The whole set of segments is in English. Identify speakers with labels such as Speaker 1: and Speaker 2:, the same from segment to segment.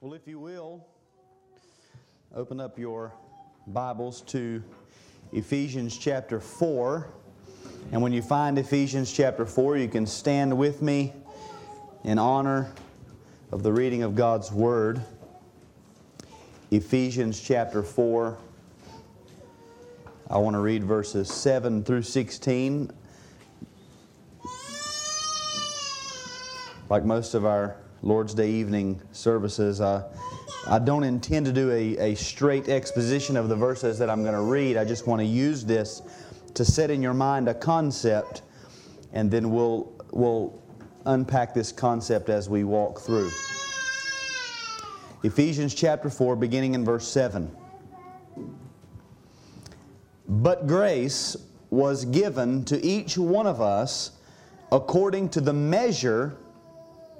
Speaker 1: Well, if you will, open up your Bibles to Ephesians chapter 4. And when you find Ephesians chapter 4, you can stand with me in honor of the reading of God's Word. Ephesians chapter 4. I want to read verses 7 through 16. Like most of our Lord's Day evening services. Uh, I don't intend to do a, a straight exposition of the verses that I'm going to read. I just want to use this to set in your mind a concept, and then we'll, we'll unpack this concept as we walk through. Ephesians chapter 4, beginning in verse 7. But grace was given to each one of us according to the measure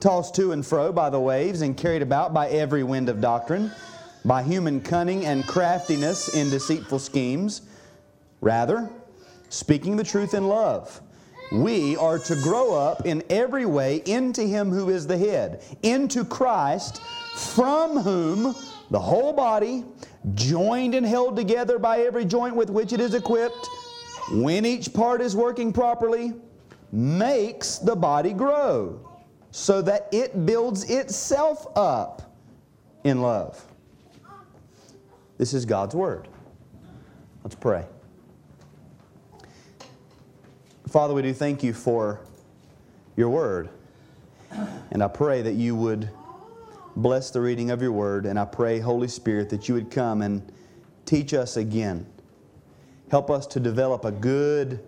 Speaker 1: tossed to and fro by the waves and carried about by every wind of doctrine, by human cunning and craftiness in deceitful schemes. Rather, speaking the truth in love, we are to grow up in every way into Him who is the head, into Christ, from whom the whole body, joined and held together by every joint with which it is equipped, when each part is working properly, makes the body grow so that it builds itself up in love. This is God's Word. Let's pray. Father, we do thank you for your Word. And I pray that you would bless the reading of your Word. And I pray, Holy Spirit, that you would come and teach us again. Help us to develop a good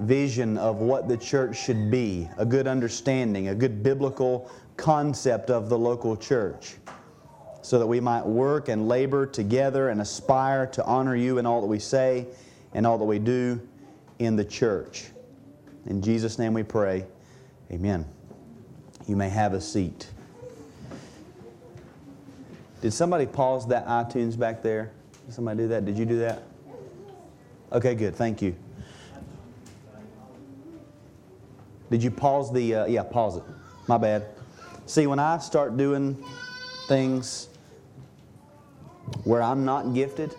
Speaker 1: vision of what the church should be, a good understanding, a good biblical concept of the local church, so that we might work and labor together and aspire to honor you in all that we say and all that we do in the church. In Jesus' name we pray. Amen. You may have a seat. Did somebody pause that iTunes back there? Did somebody do that? Did you do that? Okay, good. Thank you. Did you pause the, uh, yeah, pause it. My bad. See, when I start doing things where I'm not gifted,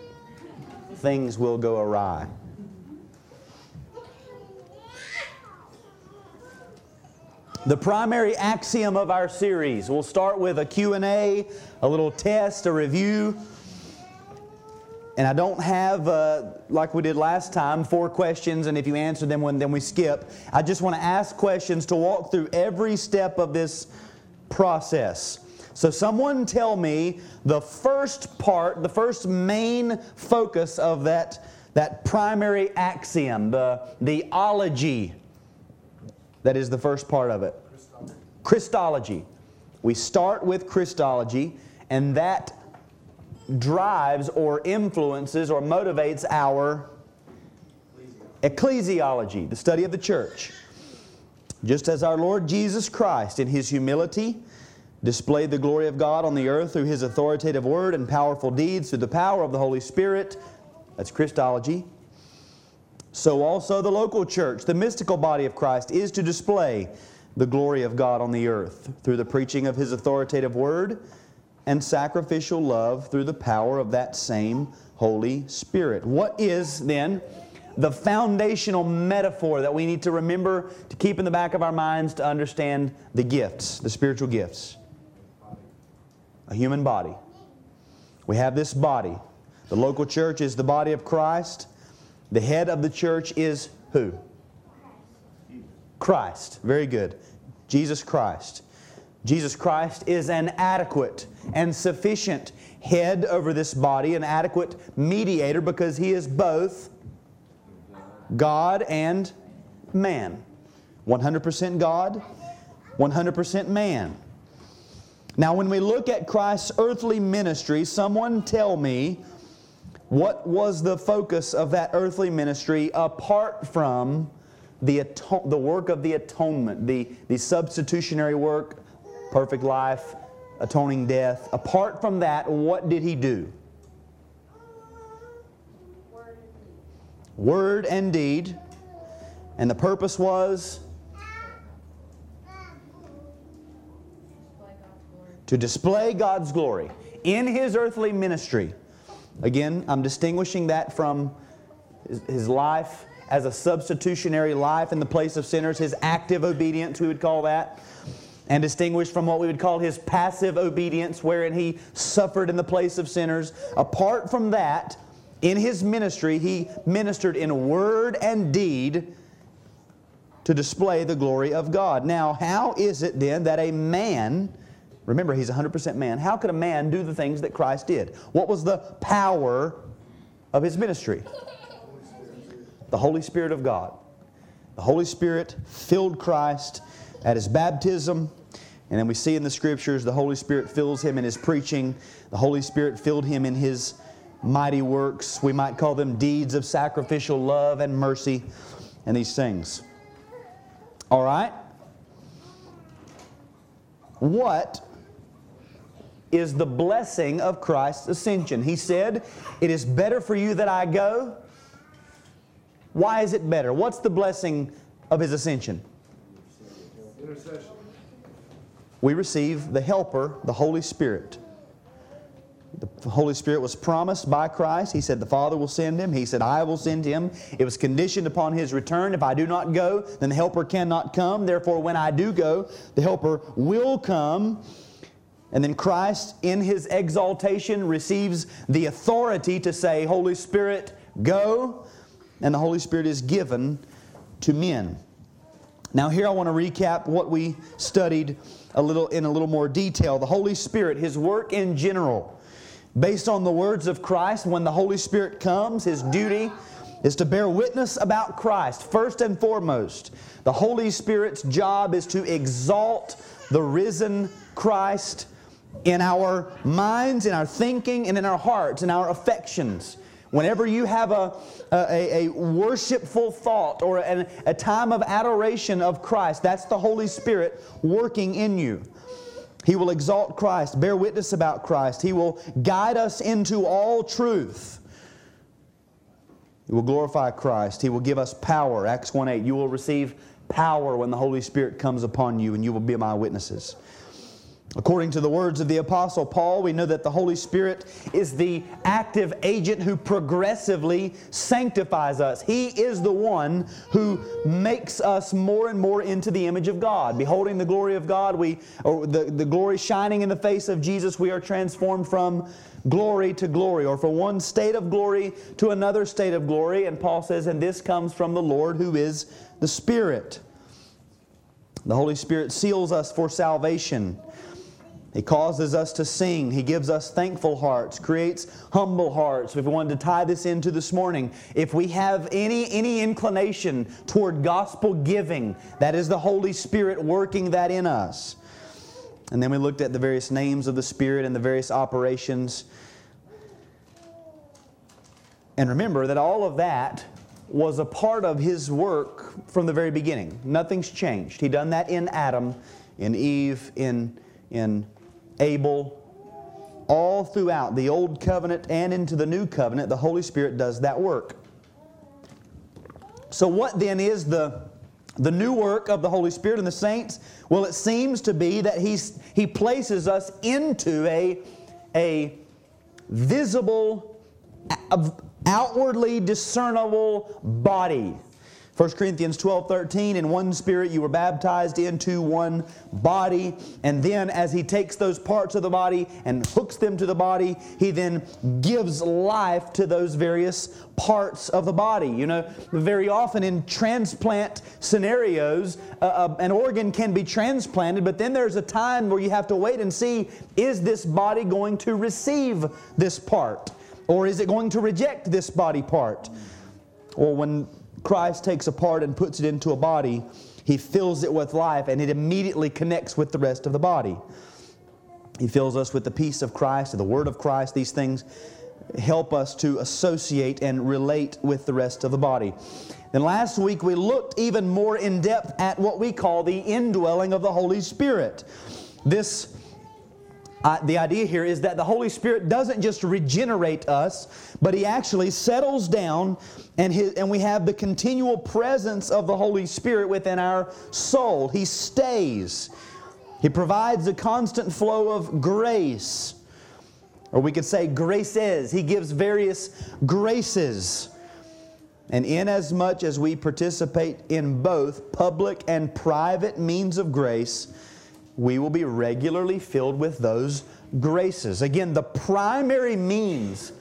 Speaker 1: things will go awry. The primary axiom of our series, we'll start with a Q&A, a little test, a review, and I don't have, uh, like we did last time, four questions, and if you answer them, then we skip. I just want to ask questions to walk through every step of this process. So, someone tell me the first part, the first main focus of that, that primary axiom, the, the ology. That is the first part of it. Christology. Christology. We start with Christology, and that drives or influences or motivates our ecclesiology, the study of the church. Just as our Lord Jesus Christ, in his humility, displayed the glory of God on the earth through his authoritative word and powerful deeds through the power of the Holy Spirit, that's Christology. So also the local church, the mystical body of Christ, is to display the glory of God on the earth through the preaching of his authoritative word and sacrificial love through the power of that same Holy Spirit. What is then the foundational metaphor that we need to remember to keep in the back of our minds to understand the gifts, the spiritual gifts? A human body. We have this body. The local church is the body of Christ. The head of the church is who? Christ. Very good. Jesus Christ. Jesus Christ is an adequate and sufficient head over this body, an adequate mediator because he is both God and man. 100% God, 100% man. Now, when we look at Christ's earthly ministry, someone tell me what was the focus of that earthly ministry apart from the, aton- the work of the atonement, the, the substitutionary work, perfect life, atoning death. Apart from that, what did he do? Word and deed. And the purpose was to display God's glory in his earthly ministry. Again, I'm distinguishing that from his life as a substitutionary life in the place of sinners, his active obedience, we would call that, and distinguished from what we would call his passive obedience, wherein he suffered in the place of sinners. Apart from that, in his ministry, he ministered in word and deed to display the glory of God. Now, how is it then that a man, remember he's 100% man, how could a man do the things that Christ did? What was the power of his ministry? The Holy Spirit of God. The Holy Spirit filled Christ at his baptism. And then we see in the scriptures the Holy Spirit fills him in his preaching. The Holy Spirit filled him in his mighty works. We might call them deeds of sacrificial love and mercy and these things. All right? What is the blessing of Christ's ascension? He said, It is better for you that I go why is it better? What's the blessing of his ascension? Intercession. We receive the Helper, the Holy Spirit. The Holy Spirit was promised by Christ. He said, The Father will send him. He said, I will send him. It was conditioned upon his return. If I do not go, then the Helper cannot come. Therefore, when I do go, the Helper will come. And then Christ, in his exaltation, receives the authority to say, Holy Spirit, go and the Holy Spirit is given to men. Now here I want to recap what we studied a little in a little more detail. The Holy Spirit, his work in general. Based on the words of Christ, when the Holy Spirit comes, his duty is to bear witness about Christ first and foremost. The Holy Spirit's job is to exalt the risen Christ in our minds, in our thinking, and in our hearts, in our affections. Whenever you have a, a, a worshipful thought or a time of adoration of Christ, that's the Holy Spirit working in you. He will exalt Christ, bear witness about Christ. He will guide us into all truth. He will glorify Christ. He will give us power. Acts 1 8. You will receive power when the Holy Spirit comes upon you, and you will be my witnesses. According to the words of the Apostle Paul, we know that the Holy Spirit is the active agent who progressively sanctifies us. He is the one who makes us more and more into the image of God. Beholding the glory of God, we, or the, the glory shining in the face of Jesus, we are transformed from glory to glory, or from one state of glory to another state of glory. And Paul says, and this comes from the Lord who is the Spirit. The Holy Spirit seals us for salvation. He causes us to sing. He gives us thankful hearts, creates humble hearts. If we wanted to tie this into this morning, if we have any, any inclination toward gospel giving, that is the Holy Spirit working that in us. And then we looked at the various names of the Spirit and the various operations. And remember that all of that was a part of His work from the very beginning. Nothing's changed. He done that in Adam, in Eve, in, in Abel, all throughout the Old Covenant and into the New Covenant, the Holy Spirit does that work. So, what then is the, the new work of the Holy Spirit and the saints? Well, it seems to be that he's, He places us into a, a visible, outwardly discernible body. 1 Corinthians 12 13, in one spirit you were baptized into one body. And then, as he takes those parts of the body and hooks them to the body, he then gives life to those various parts of the body. You know, very often in transplant scenarios, uh, uh, an organ can be transplanted, but then there's a time where you have to wait and see is this body going to receive this part? Or is it going to reject this body part? Or when Christ takes a part and puts it into a body, he fills it with life and it immediately connects with the rest of the body. He fills us with the peace of Christ and the Word of Christ. These things help us to associate and relate with the rest of the body. Then last week we looked even more in depth at what we call the indwelling of the Holy Spirit. This the idea here is that the Holy Spirit doesn't just regenerate us, but He actually settles down and, his, and we have the continual presence of the Holy Spirit within our soul. He stays. He provides a constant flow of grace. Or we could say graces. He gives various graces. And inasmuch as we participate in both public and private means of grace, we will be regularly filled with those graces. Again, the primary means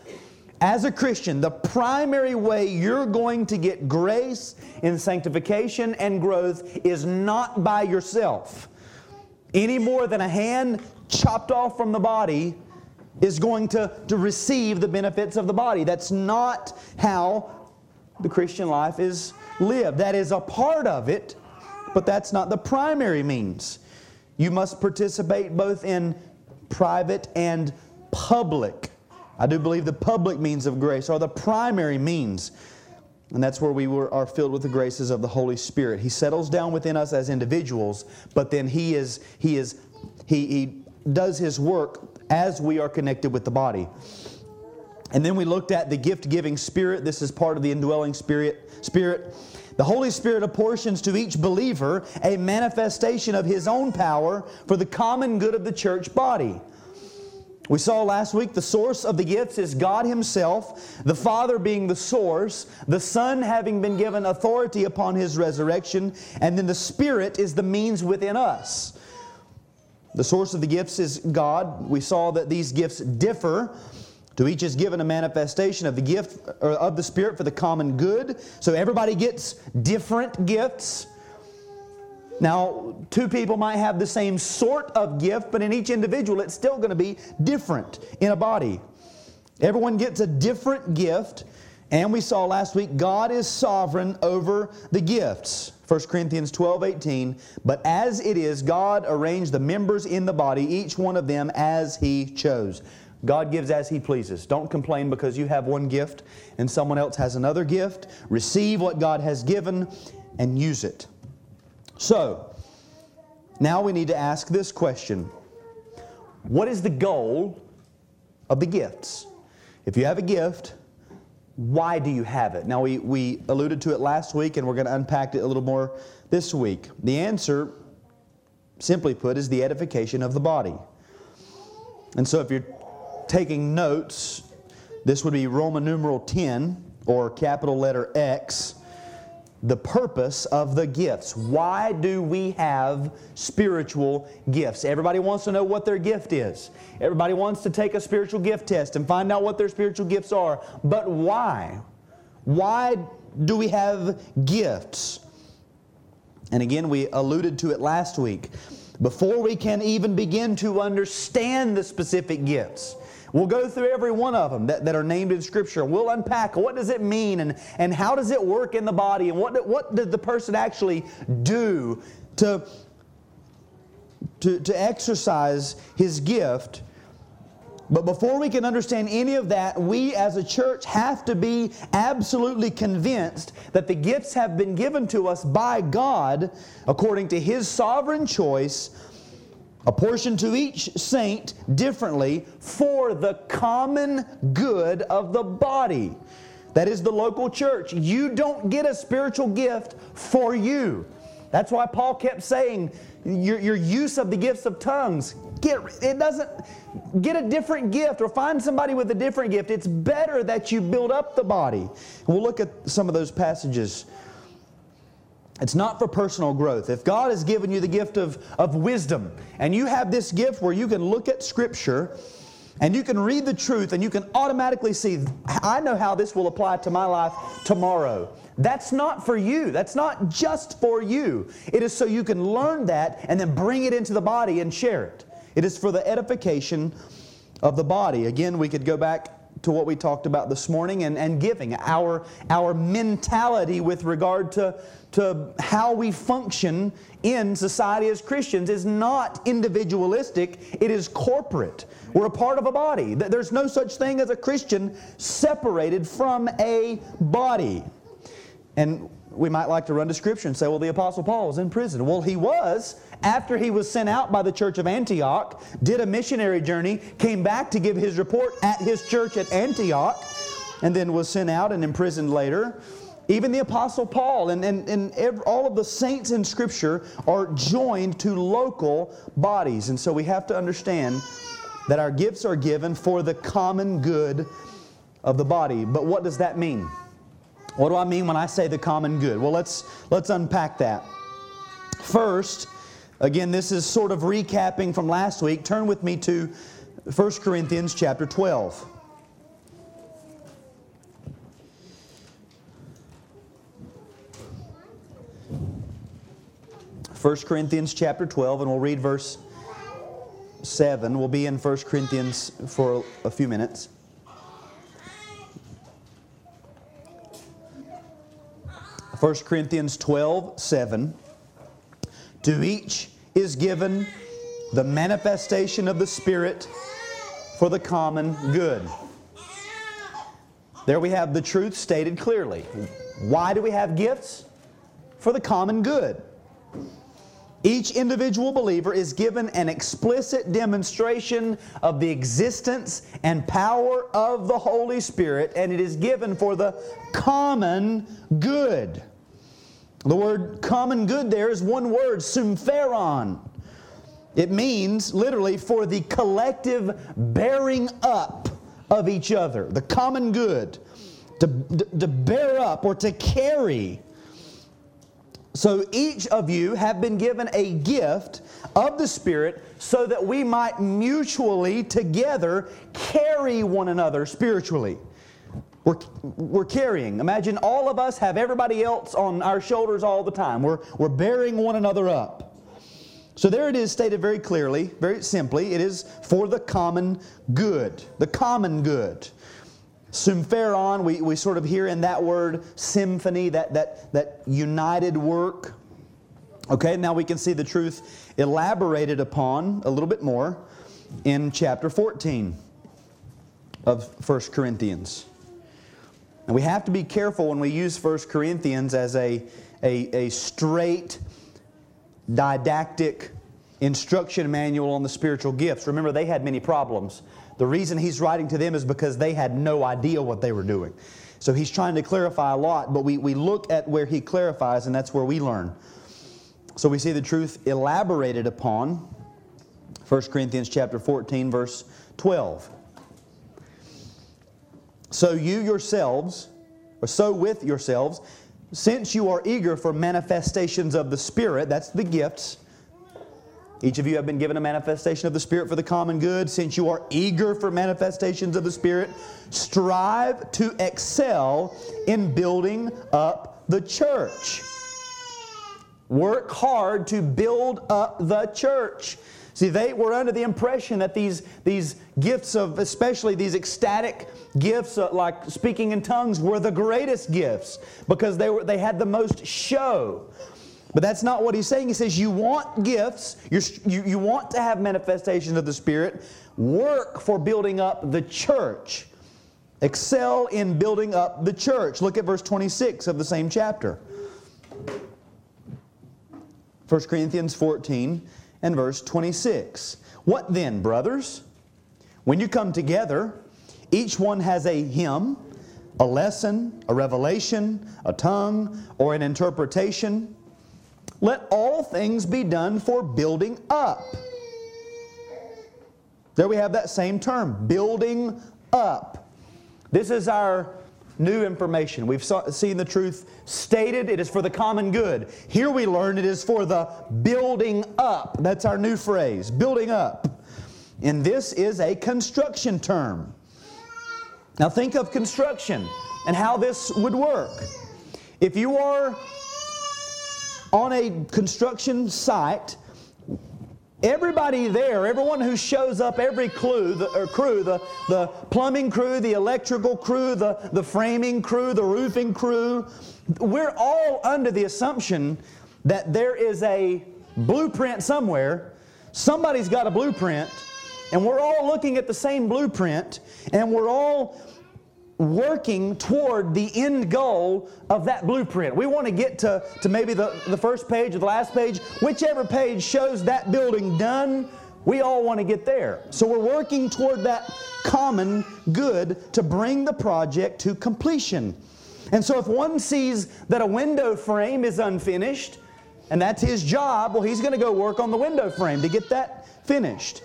Speaker 1: as a Christian, the primary way you're going to get grace in sanctification and growth is not by yourself. Any more than a hand chopped off from the body is going to, to receive the benefits of the body. That's not how the Christian life is lived. That is a part of it, but that's not the primary means. You must participate both in private and public. I do believe the public means of grace are the primary means. And that's where we were, are filled with the graces of the Holy Spirit. He settles down within us as individuals, but then He is, He is, He, he does His work as we are connected with the body. And then we looked at the gift giving spirit. This is part of the indwelling spirit. Spirit. The Holy Spirit apportions to each believer a manifestation of His own power for the common good of the church body. We saw last week the source of the gifts is God Himself, the Father being the source, the Son having been given authority upon His resurrection, and then the Spirit is the means within us. The source of the gifts is God. We saw that these gifts differ to each is given a manifestation of the gift of the Spirit for the common good. So everybody gets different gifts. Now, two people might have the same sort of gift, but in each individual, it's still going to be different in a body. Everyone gets a different gift, and we saw last week God is sovereign over the gifts. 1 Corinthians 12 18. But as it is, God arranged the members in the body, each one of them as He chose. God gives as He pleases. Don't complain because you have one gift and someone else has another gift. Receive what God has given and use it. So, now we need to ask this question What is the goal of the gifts? If you have a gift, why do you have it? Now, we, we alluded to it last week and we're going to unpack it a little more this week. The answer, simply put, is the edification of the body. And so, if you're taking notes, this would be Roman numeral 10 or capital letter X. The purpose of the gifts. Why do we have spiritual gifts? Everybody wants to know what their gift is. Everybody wants to take a spiritual gift test and find out what their spiritual gifts are. But why? Why do we have gifts? And again, we alluded to it last week. Before we can even begin to understand the specific gifts, We'll go through every one of them that, that are named in Scripture. We'll unpack what does it mean and, and how does it work in the body and what, what did the person actually do to, to, to exercise his gift. But before we can understand any of that, we as a church have to be absolutely convinced that the gifts have been given to us by God according to His sovereign choice a portion to each saint differently for the common good of the body. That is the local church. You don't get a spiritual gift for you. That's why Paul kept saying, your, your use of the gifts of tongues, get it doesn't get a different gift or find somebody with a different gift. It's better that you build up the body. we'll look at some of those passages It's not for personal growth. If God has given you the gift of, of wisdom, and you have this gift where you can look at Scripture and you can read the truth and you can automatically see, I know how this will apply to my life tomorrow. That's not for you. That's not just for you. It is so you can learn that and then bring it into the body and share it. It is for the edification of the body. Again, we could go back to what we talked about this morning and, and giving. Our, our mentality with regard to, to how we function in society as Christians is not individualistic, it is corporate. We're a part of a body. There's no such thing as a Christian separated from a body. And we might like to run to Scripture and say, well, the Apostle Paul was in prison. Well, he was after he was sent out by the church of Antioch, did a missionary journey, came back to give his report at his church at Antioch, and then was sent out and imprisoned later. Even the Apostle Paul and, and, and every, all of the saints in Scripture are joined to local bodies. And so we have to understand that our gifts are given for the common good of the body. But what does that mean? What do I mean when I say the common good? Well, let's, let's unpack that. First, again, this is sort of recapping from last week. Turn with me to 1 Corinthians chapter 12. 1 Corinthians chapter 12, and we'll read verse 7. We'll be in 1 Corinthians for a few minutes. First Corinthians 12, 7. To each is given the manifestation of the Spirit for the common good. There we have the truth stated clearly. Why do we have gifts? For the common good. Each individual believer is given an explicit demonstration of the existence and power of the Holy Spirit, and it is given for the common good. The word common good there is one word, sympheron. It means literally for the collective bearing up of each other, the common good, to, to bear up or to carry so each of you have been given a gift of the Spirit so that we might mutually together carry one another spiritually. We're, we're carrying. Imagine all of us have everybody else on our shoulders all the time. We're, we're bearing one another up. So there it is stated very clearly, very simply. It is for the common good. The common good. Sympheron, we, we sort of hear in that word symphony, that, that, that united work. Okay, now we can see the truth elaborated upon a little bit more in chapter 14 of 1 Corinthians. And we have to be careful when we use 1 Corinthians as a, a, a straight, didactic instruction manual on the spiritual gifts. Remember, they had many problems. The reason he's writing to them is because they had no idea what they were doing. So he's trying to clarify a lot, but we, we look at where he clarifies, and that's where we learn. So we see the truth elaborated upon 1 Corinthians chapter 14, verse 12. So you yourselves, or so with yourselves, since you are eager for manifestations of the Spirit, that's the gifts, each of you have been given a manifestation of the Spirit for the common good. Since you are eager for manifestations of the Spirit, strive to excel in building up the church. Work hard to build up the church. See, they were under the impression that these, these gifts of, especially these ecstatic gifts uh, like speaking in tongues, were the greatest gifts because they, were, they had the most show. But that's not what he's saying. He says, You want gifts, you you, want to have manifestations of the Spirit, work for building up the church. Excel in building up the church. Look at verse 26 of the same chapter. 1 Corinthians 14 and verse 26. What then, brothers? When you come together, each one has a hymn, a lesson, a revelation, a tongue, or an interpretation. Let all things be done for building up. There we have that same term, building up. This is our new information. We've saw, seen the truth stated, it is for the common good. Here we learn it is for the building up. That's our new phrase, building up. And this is a construction term. Now think of construction and how this would work. If you are on a construction site, everybody there, everyone who shows up, every crew, the, crew, the, the plumbing crew, the electrical crew, the, the framing crew, the roofing crew, we're all under the assumption that there is a blueprint somewhere. Somebody's got a blueprint, and we're all looking at the same blueprint, and we're all working toward the end goal of that blueprint. We want to get to, to maybe the, the first page or the last page, whichever page shows that building done, we all want to get there. So we're working toward that common good to bring the project to completion. And so if one sees that a window frame is unfinished, and that's his job, well, he's going to go work on the window frame to get that finished.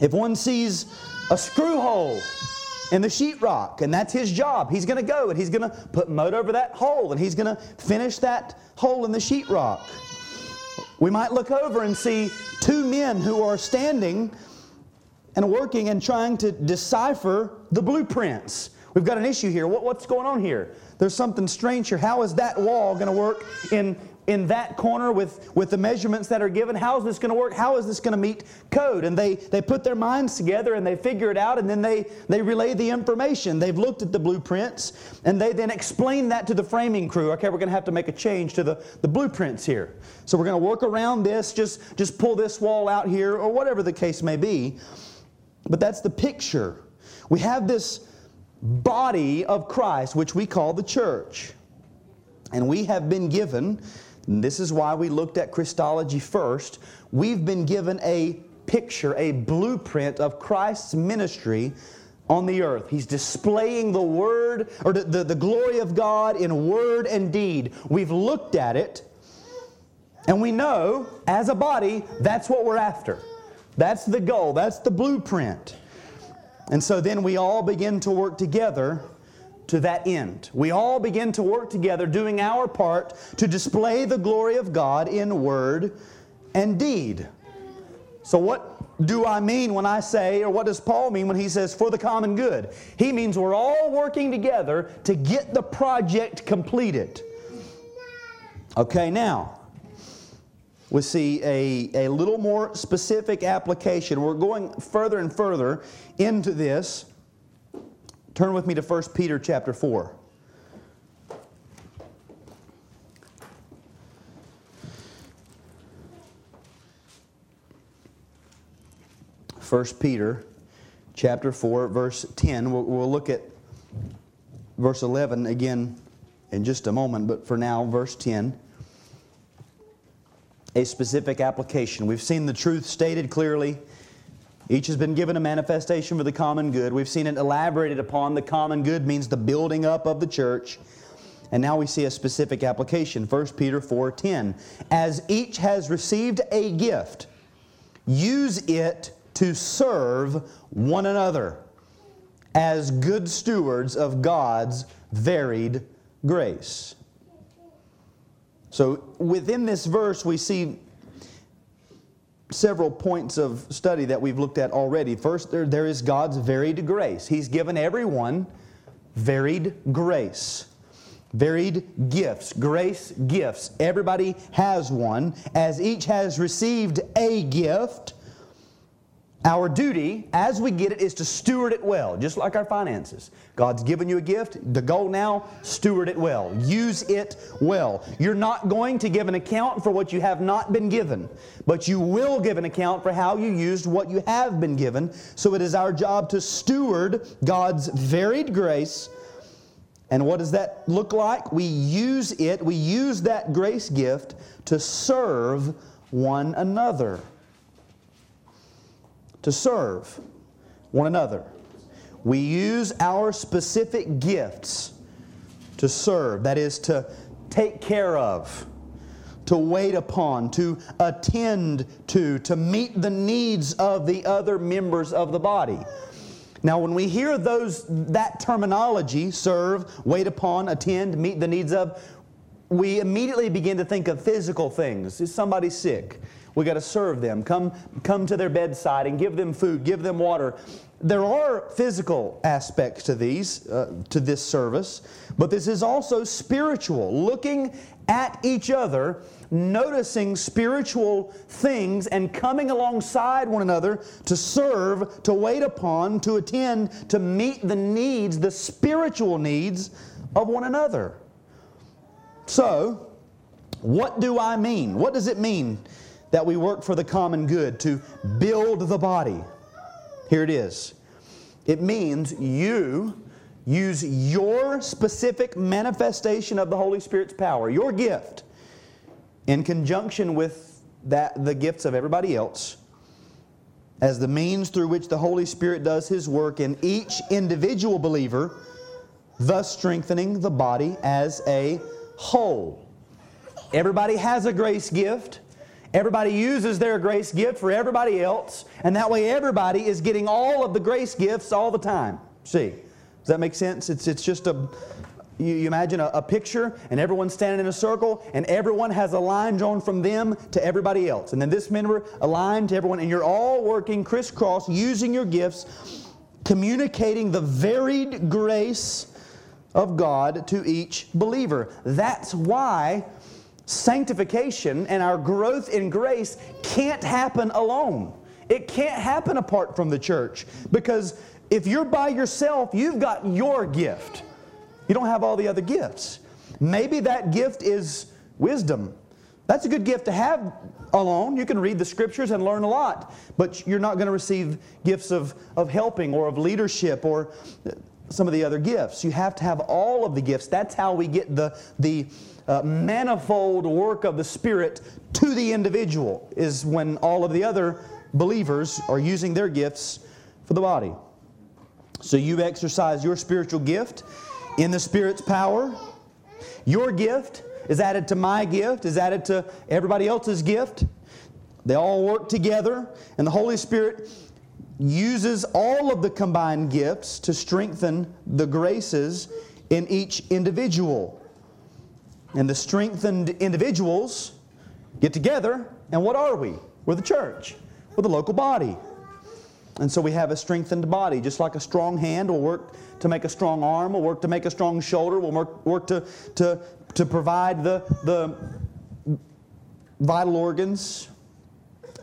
Speaker 1: If one sees a screw hole in the sheetrock, and that's his job. He's going to go and he's going to put mud over that hole and he's going to finish that hole in the sheetrock. We might look over and see two men who are standing and working and trying to decipher the blueprints. We've got an issue here. What, what's going on here? There's something strange here. How is that wall going to work in in that corner with, with the measurements that are given. How is this going to work? How is this going to meet code? And they, they put their minds together and they figure it out and then they, they relay the information. They've looked at the blueprints and they then explain that to the framing crew. Okay, we're going to have to make a change to the, the blueprints here. So we're going to work around this, just, just pull this wall out here or whatever the case may be. But that's the picture. We have this body of Christ, which we call the church. And we have been given and this is why we looked at Christology first. We've been given a picture, a blueprint of Christ's ministry on the earth. He's displaying the word or the, the, the, glory of God in word and deed. We've looked at it and we know as a body that's what we're after. That's the goal, that's the blueprint. And so then we all begin to work together to that end. We all begin to work together doing our part to display the glory of God in word and deed. So, what do I mean when I say, or what does Paul mean when he says, for the common good? He means we're all working together to get the project completed. Okay, now, we see a, a little more specific application. We're going further and further into this. Turn with me to 1 Peter chapter 4. First Peter chapter 4 verse 10 we'll, we'll look at verse 11 again in just a moment but for now verse 10 a specific application. We've seen the truth stated clearly each has been given a manifestation for the common good. We've seen it elaborated upon. The common good means the building up of the church. And now we see a specific application. 1 Peter 4:10. As each has received a gift, use it to serve one another as good stewards of God's varied grace. So within this verse we see several points of study that we've looked at already. First, there, there is God's varied grace. He's given everyone varied grace. Varied gifts, grace gifts. Everybody has one. As each has received a gift, our duty, as we get it, is to steward it well, just like our finances. God's given you a gift. The goal now, steward it well. Use it well. You're not going to give an account for what you have not been given, but you will give an account for how you used what you have been given. So it is our job to steward God's varied grace. And what does that look like? We use it, we use that grace gift to serve one another to serve one another. We use our specific gifts to serve, that is, to take care of, to wait upon, to attend to, to meet the needs of the other members of the body. Now, when we hear those that terminology, serve, wait upon, attend, meet the needs of, we immediately begin to think of physical things. Is somebody sick? We got to serve them. Come, come to their bedside and give them food, give them water. There are physical aspects to these, uh, to this service, but this is also spiritual. Looking at each other, noticing spiritual things, and coming alongside one another to serve, to wait upon, to attend, to meet the needs, the spiritual needs of one another. So, what do I mean? What does it mean that we work for the common good, to build the body? Here it is. It means you use your specific manifestation of the Holy Spirit's power, your gift, in conjunction with that, the gifts of everybody else, as the means through which the Holy Spirit does His work in each individual believer, thus strengthening the body as a whole. Everybody has a grace gift. Everybody uses their grace gift for everybody else, and that way everybody is getting all of the grace gifts all the time. See, does that make sense? It's, it's just a, you, you imagine a, a, picture, and everyone's standing in a circle, and everyone has a line drawn from them to everybody else. And then this member, a line to everyone, and you're all working crisscross, using your gifts, communicating the varied grace of God to each believer. That's why sanctification and our growth in grace can't happen alone. It can't happen apart from the church because if you're by yourself, you've got your gift. You don't have all the other gifts. Maybe that gift is wisdom. That's a good gift to have alone. You can read the scriptures and learn a lot, but you're not going to receive gifts of, of helping or of leadership or some of the other gifts. You have to have all of the gifts. That's how we get the, the uh, manifold work of the Spirit to the individual, is when all of the other believers are using their gifts for the body. So you exercise your spiritual gift in the Spirit's power. Your gift is added to my gift, is added to everybody else's gift. They all work together, and the Holy Spirit uses all of the combined gifts to strengthen the graces in each individual. And the strengthened individuals get together, and what are we? We're the church, we're the local body. And so we have a strengthened body, just like a strong hand will work to make a strong arm, will work to make a strong shoulder, will work, work to, to, to provide the, the vital organs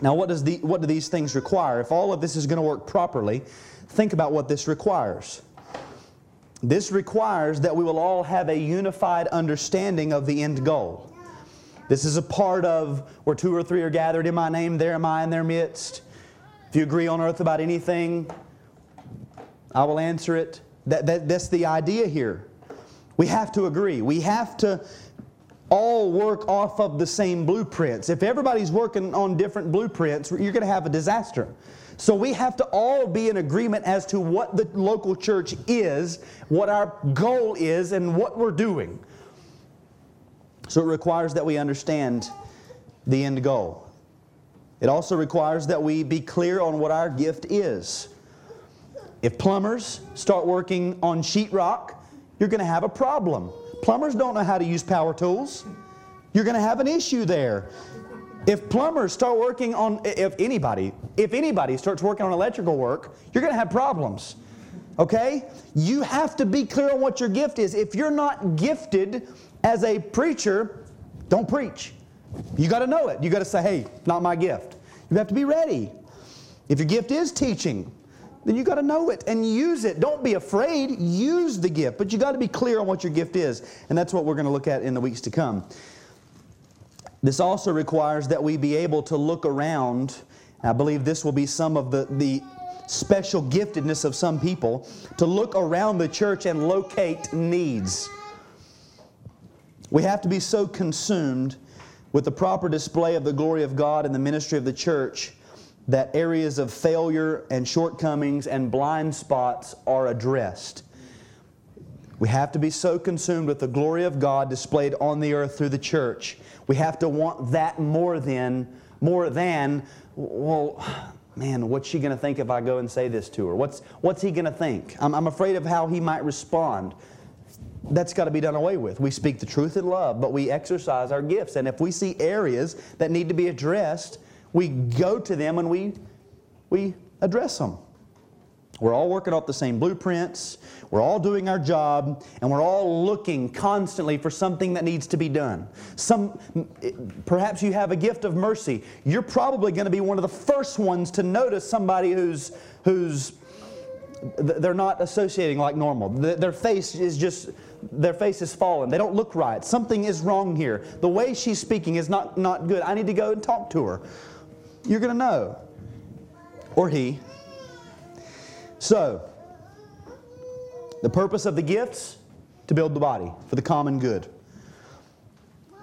Speaker 1: now, what, does the, what do these things require? If all of this is going to work properly, think about what this requires. This requires that we will all have a unified understanding of the end goal. This is a part of where two or three are gathered in my name, there am I in their midst. If you agree on earth about anything, I will answer it. That, that, that's the idea here. We have to agree. We have to all work off of the same blueprints. If everybody's working on different blueprints, you're going to have a disaster. So we have to all be in agreement as to what the local church is, what our goal is, and what we're doing. So it requires that we understand the end goal. It also requires that we be clear on what our gift is. If plumbers start working on sheetrock, you're going to have a problem. Plumbers don't know how to use power tools. You're going to have an issue there. If plumbers start working on, if anybody, if anybody starts working on electrical work, you're going to have problems. Okay? You have to be clear on what your gift is. If you're not gifted as a preacher, don't preach. You got to know it. You got to say, hey, not my gift. You have to be ready. If your gift is teaching, then you got to know it and use it. Don't be afraid. Use the gift, but you got to be clear on what your gift is. And that's what we're going to look at in the weeks to come. This also requires that we be able to look around. I believe this will be some of the, the special giftedness of some people to look around the church and locate needs. We have to be so consumed with the proper display of the glory of God and the ministry of the church that areas of failure and shortcomings and blind spots are addressed. We have to be so consumed with the glory of God displayed on the earth through the church. We have to want that more than more than well man, what's she going to think if I go and say this to her? What's, what's he going to think? I'm, I'm afraid of how he might respond. That's got to be done away with. We speak the truth in love, but we exercise our gifts. And if we see areas that need to be addressed, we go to them and we, we address them. We're all working off the same blueprints. We're all doing our job, and we're all looking constantly for something that needs to be done. Some, perhaps you have a gift of mercy. You're probably going to be one of the first ones to notice somebody who's, who's they're not associating like normal. Their face is just, their face is fallen. They don't look right. Something is wrong here. The way she's speaking is not, not good. I need to go and talk to her. You're going to know. Or he. So, the purpose of the gifts to build the body for the common good.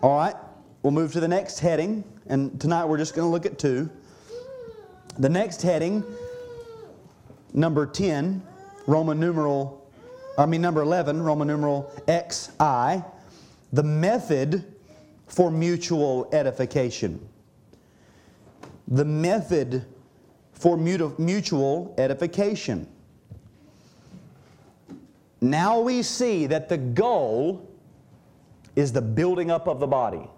Speaker 1: All right, we'll move to the next heading, and tonight we're just going to look at two. The next heading, number 10, Roman numeral, I mean number 11, Roman numeral XI, the method for mutual edification. The method for mutual edification. Now we see that the goal is the building up of the body.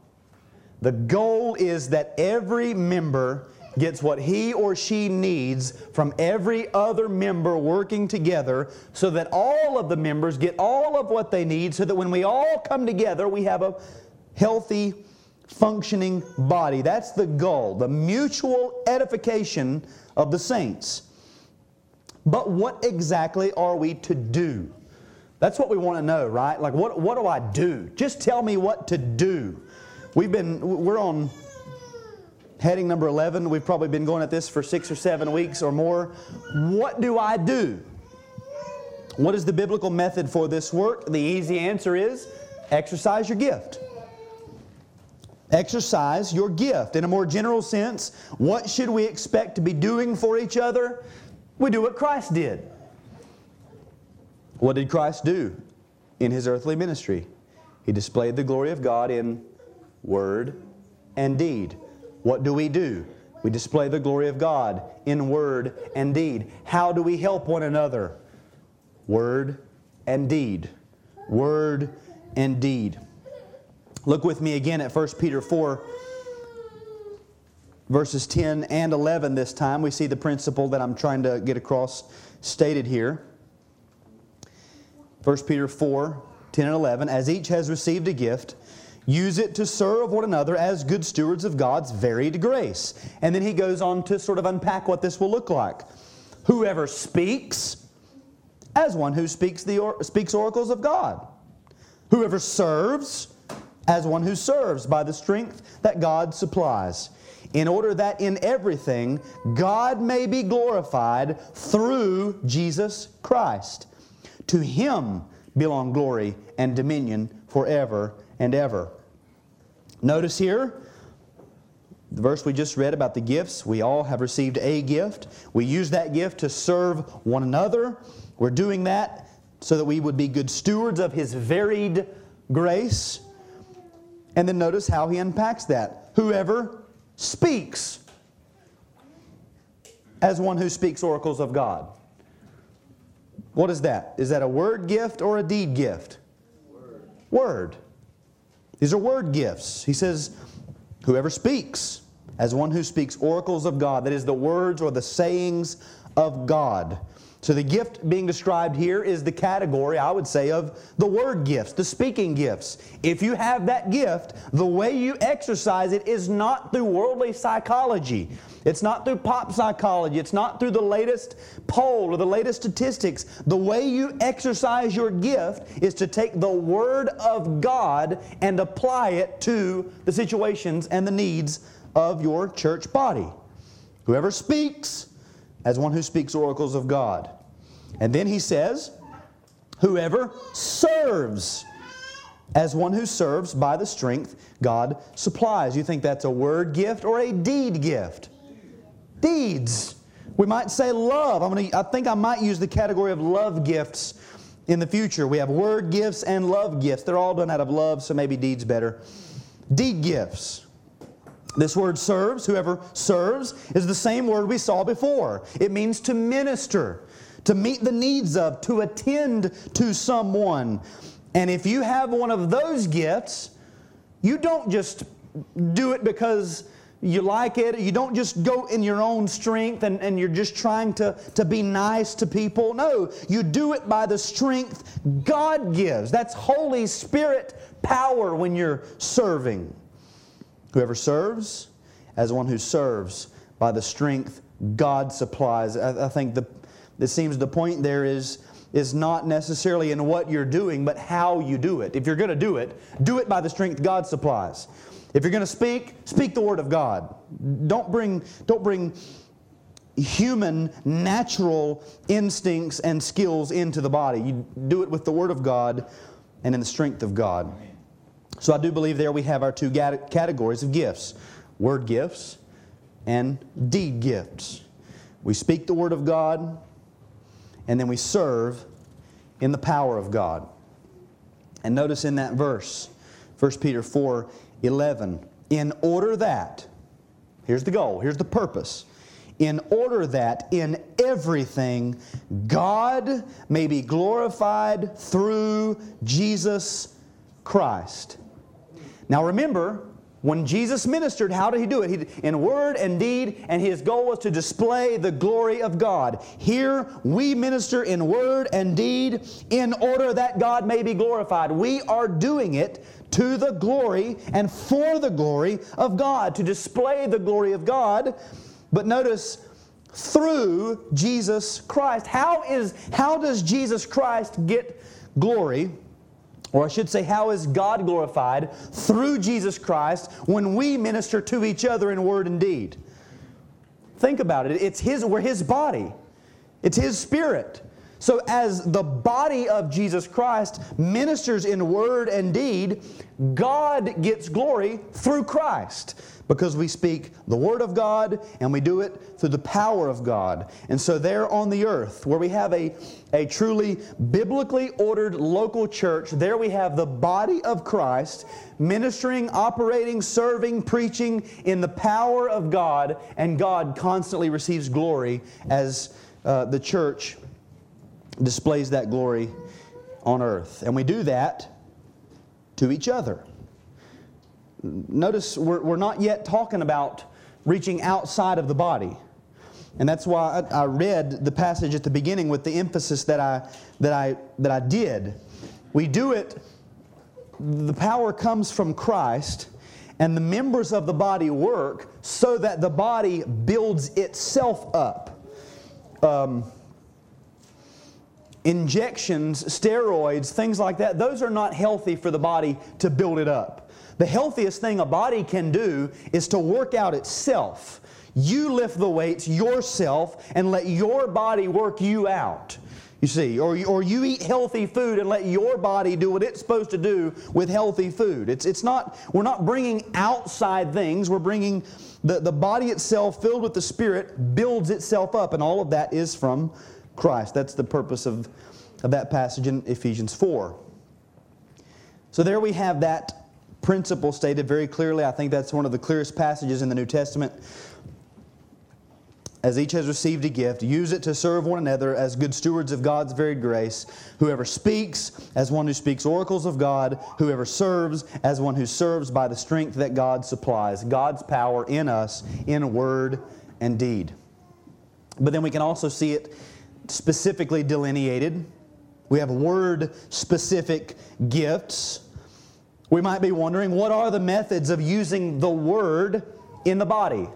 Speaker 1: The goal is that every member gets what he or she needs from every other member working together so that all of the members get all of what they need so that when we all come together, we have a healthy, functioning body. That's the goal, the mutual edification of the saints. But what exactly are we to do? That's what we want to know, right? Like, what, what do I do? Just tell me what to do. We've been, we're on heading number 11. We've probably been going at this for six or seven weeks or more. What do I do? What is the biblical method for this work? The easy answer is exercise your gift. Exercise your gift. In a more general sense, what should we expect to be doing for each other? We do what Christ did. What did Christ do in his earthly ministry? He displayed the glory of God in word and deed. What do we do? We display the glory of God in word and deed. How do we help one another? Word and deed. Word and deed. Look with me again at 1 Peter 4, verses 10 and 11 this time. We see the principle that I'm trying to get across stated here. 1 Peter 4 10 and 11. As each has received a gift, use it to serve one another as good stewards of God's varied grace. And then he goes on to sort of unpack what this will look like. Whoever speaks, as one who speaks, the or, speaks oracles of God. Whoever serves, as one who serves by the strength that God supplies, in order that in everything God may be glorified through Jesus Christ. To him belong glory and dominion forever and ever. Notice here, the verse we just read about the gifts, we all have received a gift. We use that gift to serve one another. We're doing that so that we would be good stewards of His varied grace. And then notice how He unpacks that. Whoever speaks as one who speaks oracles of God. What is that? Is that a word gift or a deed gift? Word. Word. These are word gifts. He says, Whoever speaks, as one who speaks oracles of God, that is, the words or the sayings of God. So the gift being described here is the category, I would say, of the word gifts, the speaking gifts. If you have that gift, the way you exercise it is not through worldly psychology. It's not through pop psychology. It's not through the latest poll or the latest statistics. The way you exercise your gift is to take the Word of God and apply it to the situations and the needs of your church body. Whoever speaks, as one who speaks oracles of God. And then he says, Whoever serves as one who serves by the strength God supplies. You think that's a word gift or a deed gift? Deeds. We might say love. I'm gonna, I think I might use the category of love gifts in the future. We have word gifts and love gifts. They're all done out of love, so maybe deeds better. Deed gifts. This word serves, whoever serves, is the same word we saw before. It means to minister, to meet the needs of, to attend to someone. And if you have one of those gifts, you don't just do it because you like it. You don't just go in your own strength and, and you're just trying to, to be nice to people. No, you do it by the strength God gives. That's Holy Spirit power when you're serving. Whoever serves, as one who serves by the strength God supplies. I, I think the, it seems the point there is, is not necessarily in what you're doing, but how you do it. If you're going to do it, do it by the strength God supplies. If you're going to speak, speak the word of God. Don't bring, don't bring human, natural instincts and skills into the body. You do it with the word of God and in the strength of God. So I do believe there we have our two categories of gifts word gifts and deed gifts. We speak the word of God and then we serve in the power of God. And notice in that verse, 1 Peter 4 11, in order that, here's the goal, here's the purpose, in order that in everything God may be glorified through Jesus Christ. Now remember, when Jesus ministered, how did he do it? He, in word and deed, and his goal was to display the glory of God. Here, we minister in word and deed in order that God may be glorified. We are doing it to the glory and for the glory of God, to display the glory of God. But notice, through Jesus Christ. How, is, how does Jesus Christ get glory? Or I should say, how is God glorified through Jesus Christ when we minister to each other in word and deed? Think about it. It's His, we're His body. It's His Spirit. So, as the body of Jesus Christ ministers in word and deed, God gets glory through Christ because we speak the Word of God and we do it through the power of God. And so, there on the earth, where we have a, a truly biblically ordered local church, there we have the body of Christ ministering, operating, serving, preaching in the power of God, and God constantly receives glory as uh, the church displays that glory on earth. And we do that to each other. Notice we're, we're not yet talking about reaching outside of the body. And that's why I, I read the passage at the beginning with the emphasis that I, that, I, that I did. We do it, the power comes from Christ, and the members of the body work so that the body builds itself up. Um, injections, steroids, things like that, those are not healthy for the body to build it up. The healthiest thing a body can do is to work out itself. You lift the weights yourself and let your body work you out. You see, or, or you eat healthy food and let your body do what it's supposed to do with healthy food. It's, it's not, we're not bringing outside things, we're bringing the, the body itself filled with the Spirit builds itself up, and all of that is from Christ. That's the purpose of, of that passage in Ephesians 4. So there we have that principle stated very clearly. I think that's one of the clearest passages in the New Testament. As each has received a gift, use it to serve one another as good stewards of God's varied grace. Whoever speaks, as one who speaks oracles of God. Whoever serves, as one who serves by the strength that God supplies. God's power in us, in word and deed. But then we can also see it specifically delineated. We have word specific gifts. We might be wondering what are the methods of using the word in the body?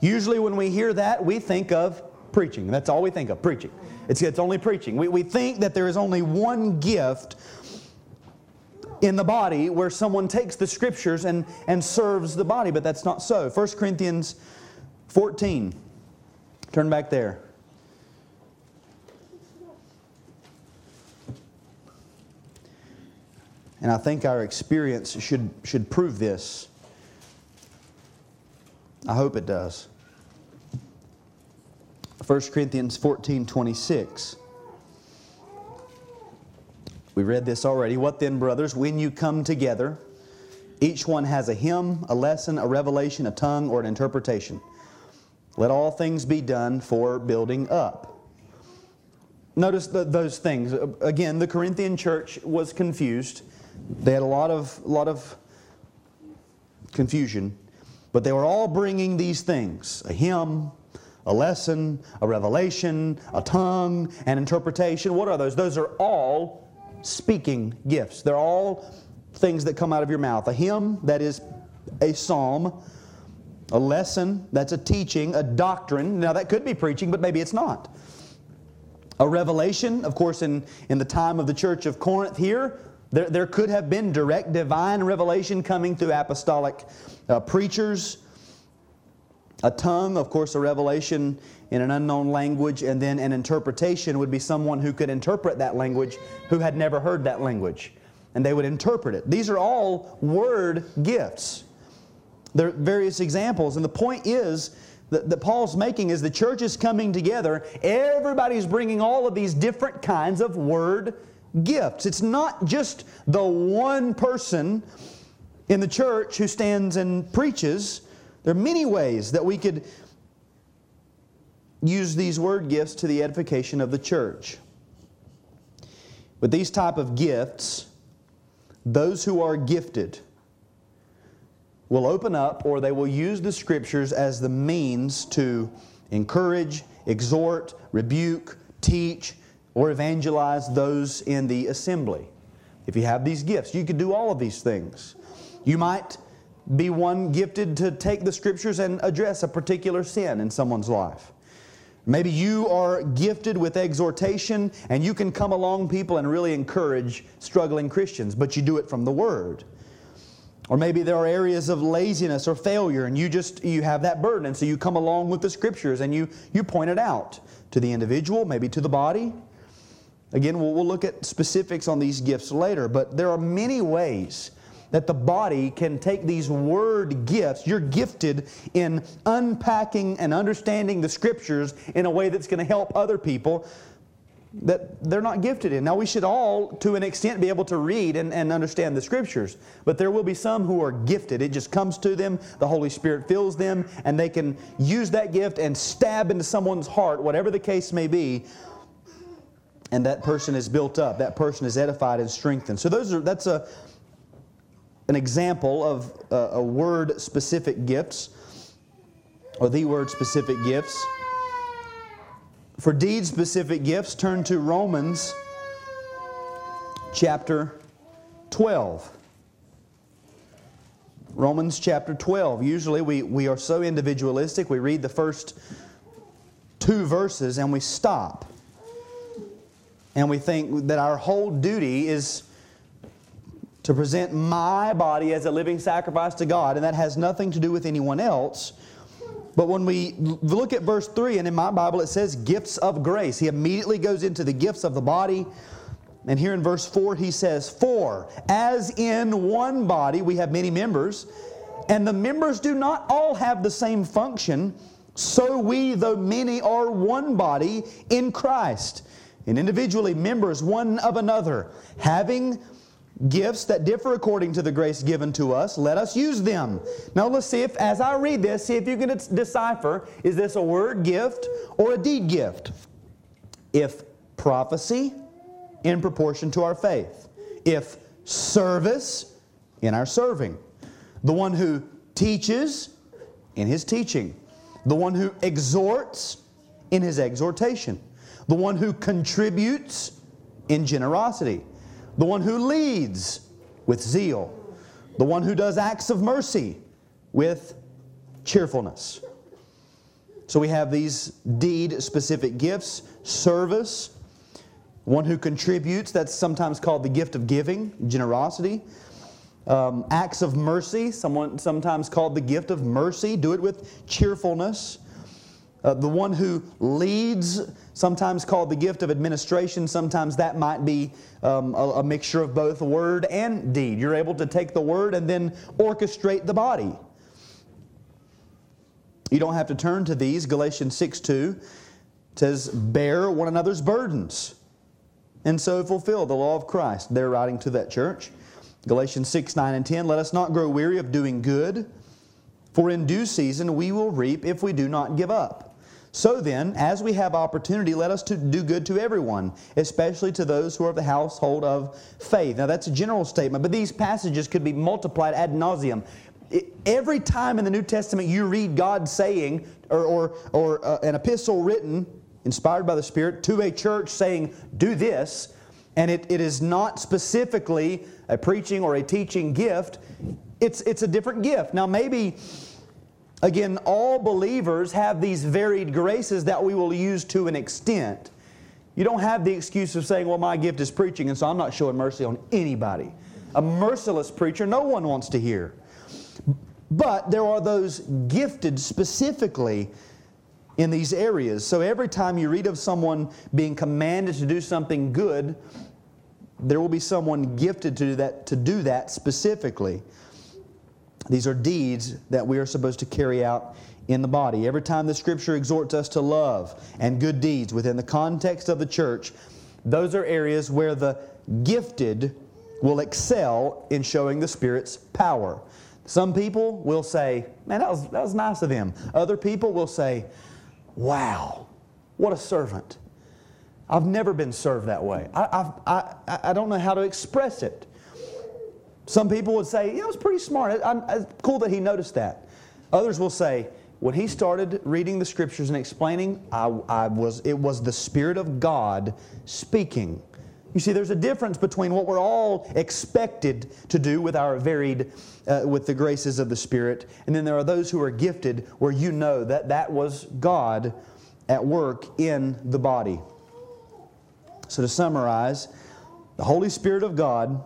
Speaker 1: Usually, when we hear that, we think of preaching. That's all we think of preaching. It's, it's only preaching. We, we think that there is only one gift in the body where someone takes the scriptures and, and serves the body, but that's not so. 1 Corinthians 14. Turn back there. And I think our experience should, should prove this. I hope it does. 1 Corinthians 14 26. We read this already. What then, brothers, when you come together, Each one has a hymn, a lesson, a revelation, a tongue, or an interpretation. Let all things be done for building up. Notice the, those things. Again, the Corinthian church was confused. They had a lot of, lot of confusion, but they were all bringing these things a hymn, a lesson, a revelation, a tongue, an interpretation. What are those? Those are all speaking gifts. They're all things that come out of your mouth. A hymn, that is a psalm. A lesson, that's a teaching. A doctrine, now that could be preaching, but maybe it's not. A revelation, of course, in, in the time of the church of Corinth here, there, there could have been direct divine revelation coming through apostolic uh, preachers. A tongue, of course, a revelation in an unknown language, and then an interpretation would be someone who could interpret that language who had never heard that language. And they would interpret it. These are all word gifts. There are various examples, and the point is that, that Paul's making is the church is coming together. Everybody's bringing all of these different kinds of word gifts. It's not just the one person in the church who stands and preaches. There are many ways that we could use these word gifts to the edification of the church. With these type of gifts, those who are gifted, will open up or they will use the scriptures as the means to encourage, exhort, rebuke, teach, or evangelize those in the assembly. If you have these gifts, you could do all of these things. You might be one gifted to take the scriptures and address a particular sin in someone's life. Maybe you are gifted with exhortation and you can come along people and really encourage struggling Christians, but you do it from the Word. Or maybe there are areas of laziness or failure and you just you have that burden and so you come along with the scriptures and you you point it out to the individual, maybe to the body. Again, we'll, we'll look at specifics on these gifts later, but there are many ways that the body can take these word gifts. You're gifted in unpacking and understanding the scriptures in a way that's going to help other people that they're not gifted in. Now, we should all, to an extent, be able to read and, and understand the Scriptures, but there will be some who are gifted. It just comes to them, the Holy Spirit fills them, and they can use that gift and stab into someone's heart, whatever the case may be, and that person is built up. That person is edified and strengthened. So, those are, that's a, an example of uh, a word specific gifts, or the word specific gifts. For deed specific gifts, turn to Romans chapter 12. Romans chapter 12. Usually we, we are so individualistic, we read the first two verses and we stop. And we think that our whole duty is to present my body as a living sacrifice to God, and that has nothing to do with anyone else. But when we look at verse 3, and in my Bible it says gifts of grace, he immediately goes into the gifts of the body. And here in verse 4, he says, For as in one body we have many members, and the members do not all have the same function, so we, though many, are one body in Christ, and individually members one of another, having gifts that differ according to the grace given to us, let us use them. Now let's see if, as I read this, see if you can decipher is this a word gift or a deed gift? If prophecy, in proportion to our faith. If service, in our serving. The one who teaches, in his teaching. The one who exhorts, in his exhortation. The one who contributes, in generosity the one who leads with zeal, the one who does acts of mercy with cheerfulness. So we have these deed specific gifts service, one who contributes, that's sometimes called the gift of giving, generosity. Um, acts of mercy, someone sometimes called the gift of mercy, do it with cheerfulness. Uh, the one who leads, sometimes called the gift of administration, sometimes that might be um, a, a mixture of both word and deed. You're able to take the word and then orchestrate the body. You don't have to turn to these. Galatians 6 2 says, Bear one another's burdens, and so fulfill the law of Christ. They're writing to that church. Galatians 6, 9, and 10. Let us not grow weary of doing good, for in due season we will reap if we do not give up. So then, as we have opportunity, let us to do good to everyone, especially to those who are of the household of faith. Now, that's a general statement, but these passages could be multiplied ad nauseum. Every time in the New Testament you read God saying, or, or, or uh, an epistle written, inspired by the Spirit, to a church saying, do this, and it, it is not specifically a preaching or a teaching gift, it's, it's a different gift. Now, maybe Again, all believers have these varied graces that we will use to an extent. You don't have the excuse of saying, well, my gift is preaching, and so I'm not showing mercy on anybody. A merciless preacher, no one wants to hear. But there are those gifted specifically in these areas. So every time you read of someone being commanded to do something good, there will be someone gifted to do that, to do that specifically. These are deeds that we are supposed to carry out in the body. Every time the Scripture exhorts us to love and good deeds within the context of the church, those are areas where the gifted will excel in showing the Spirit's power. Some people will say, Man, that was, that was nice of him. Other people will say, Wow, what a servant. I've never been served that way. I, I, I, I don't know how to express it. Some people would say, yeah, it was pretty smart. It's cool that he noticed that. Others will say, when he started reading the scriptures and explaining, I, I was, it was the Spirit of God speaking. You see, there's a difference between what we're all expected to do with our varied, uh, with the graces of the Spirit, and then there are those who are gifted where you know that that was God at work in the body. So to summarize, the Holy Spirit of God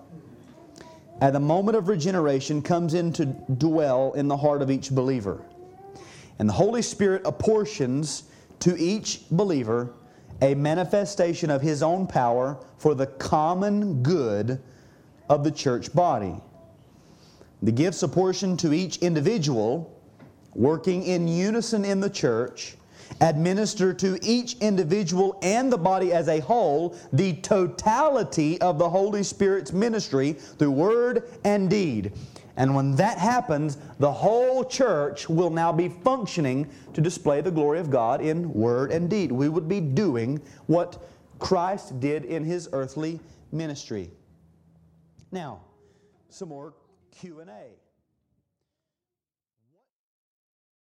Speaker 1: at the moment of regeneration comes in to dwell in the heart of each believer. And the Holy Spirit apportions to each believer a manifestation of His own power for the common good of the church body. The gifts apportioned to each individual, working in unison in the church, administer to each individual and the body as a whole the totality of the Holy Spirit's ministry through word and deed. And when that happens, the whole church will now be functioning to display the glory of God in word and deed. We would be doing what Christ did in his earthly ministry. Now, some more Q&A.